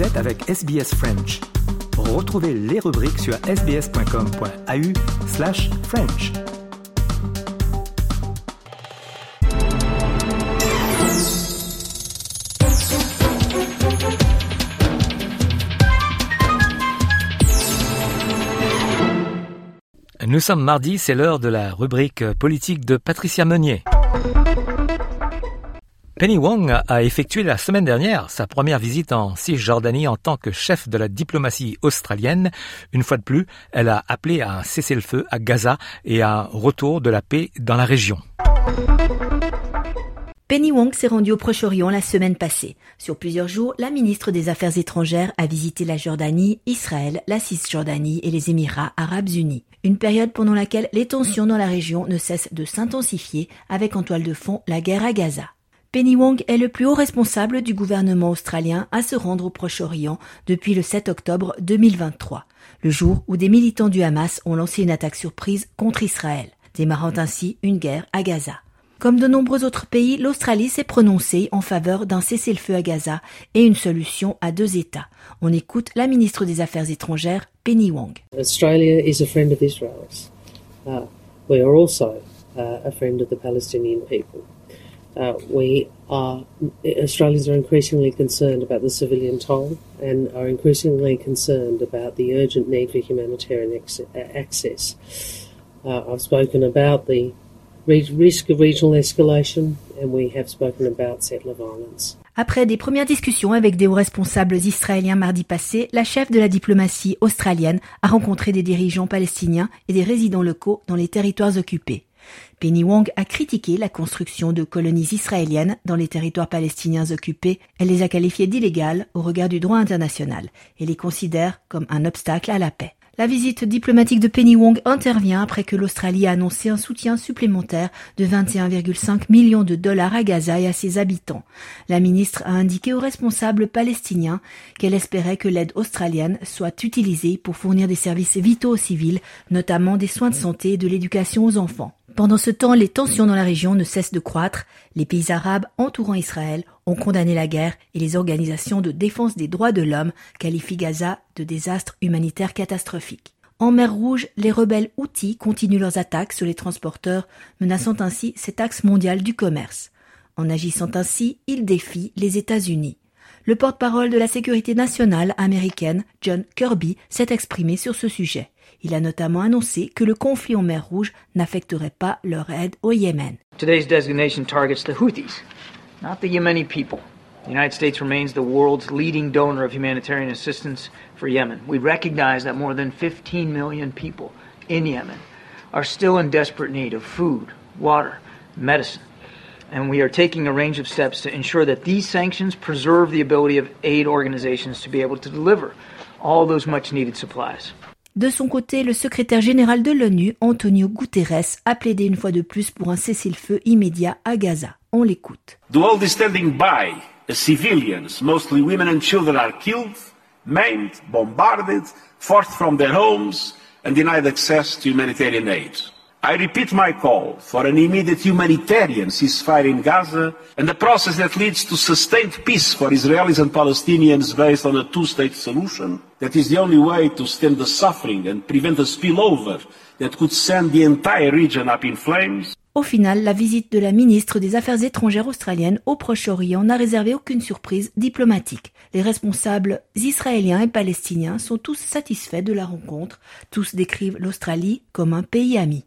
Êtes avec SBS French. Retrouvez les rubriques sur sbs.com.au slash French. Nous sommes mardi, c'est l'heure de la rubrique politique de Patricia Meunier. Penny Wong a effectué la semaine dernière sa première visite en Cisjordanie en tant que chef de la diplomatie australienne. Une fois de plus, elle a appelé à un cessez-le-feu à Gaza et à un retour de la paix dans la région. Penny Wong s'est rendue au Proche-Orient la semaine passée. Sur plusieurs jours, la ministre des Affaires étrangères a visité la Jordanie, Israël, la Cisjordanie et les Émirats arabes unis. Une période pendant laquelle les tensions dans la région ne cessent de s'intensifier avec en toile de fond la guerre à Gaza. Penny Wong est le plus haut responsable du gouvernement australien à se rendre au Proche-Orient depuis le 7 octobre 2023, le jour où des militants du Hamas ont lancé une attaque surprise contre Israël, démarrant ainsi une guerre à Gaza. Comme de nombreux autres pays, l'Australie s'est prononcée en faveur d'un cessez-le-feu à Gaza et une solution à deux États. On écoute la ministre des Affaires étrangères, Penny Wong. Australia is a friend of Israel's. Uh, we are also uh, a friend of the Palestinian people. Uh, we are Australians are increasingly concerned about the civilian toll and are increasingly concerned about the urgent need for humanitarian access. Uh, I've spoken about the risk of regional escalation, and we have spoken about settler violence. Après des premières discussions avec des hauts responsables israéliens mardi passé, la chef de la diplomatie australienne a rencontré des dirigeants palestiniens et des résidents locaux dans les territoires occupés. Penny Wong a critiqué la construction de colonies israéliennes dans les territoires palestiniens occupés. Elle les a qualifiées d'illégales au regard du droit international et les considère comme un obstacle à la paix. La visite diplomatique de Penny Wong intervient après que l'Australie a annoncé un soutien supplémentaire de 21,5 millions de dollars à Gaza et à ses habitants. La ministre a indiqué aux responsables palestiniens qu'elle espérait que l'aide australienne soit utilisée pour fournir des services vitaux aux civils, notamment des soins de santé et de l'éducation aux enfants. Pendant ce temps, les tensions dans la région ne cessent de croître. Les pays arabes entourant Israël ont condamné la guerre et les organisations de défense des droits de l'homme qualifient Gaza de désastre humanitaire catastrophique. En mer Rouge, les rebelles Houthis continuent leurs attaques sur les transporteurs, menaçant ainsi cet axe mondial du commerce. En agissant ainsi, ils défient les États-Unis. Le porte-parole de la sécurité nationale américaine, John Kirby, s'est exprimé sur ce sujet. Il a notamment annoncé que le conflit en mer Rouge n'affecterait pas leur aide au Yémen. Today's designation targets the Houthis, not the Yemeni people. The United States remains the world's leading donor of humanitarian assistance for Yemen. We recognize that more than 15 million people in Yemen are still in desperate need of food, water, medicine. And we are taking a range of steps to ensure that these sanctions preserve the ability of aid organizations to be able to deliver all those much needed supplies. De son côté, le secrétaire général de l'ONU, Antonio Guterres, a plaidé une fois de plus pour un cessez-le-feu immédiat à Gaza. On l'écoute. The world is standing by as civilians, mostly women and children, are killed, maimed, bombarded, forced from their homes, and denied access to humanitarian aid. I repeat my call for an immediate humanitarian ceasefire in Gaza and a process that leads to sustained peace for Israelis and Palestinians based on a two-state solution. That is the only way to stem the suffering and prevent a spillover that could send the entire region up in flames. Au final, la visite de la ministre des Affaires étrangères australienne au Proche-Orient n'a réservé aucune surprise diplomatique. Les responsables israéliens et palestiniens sont tous satisfaits de la rencontre. Tous décrivent l'Australie comme un pays ami.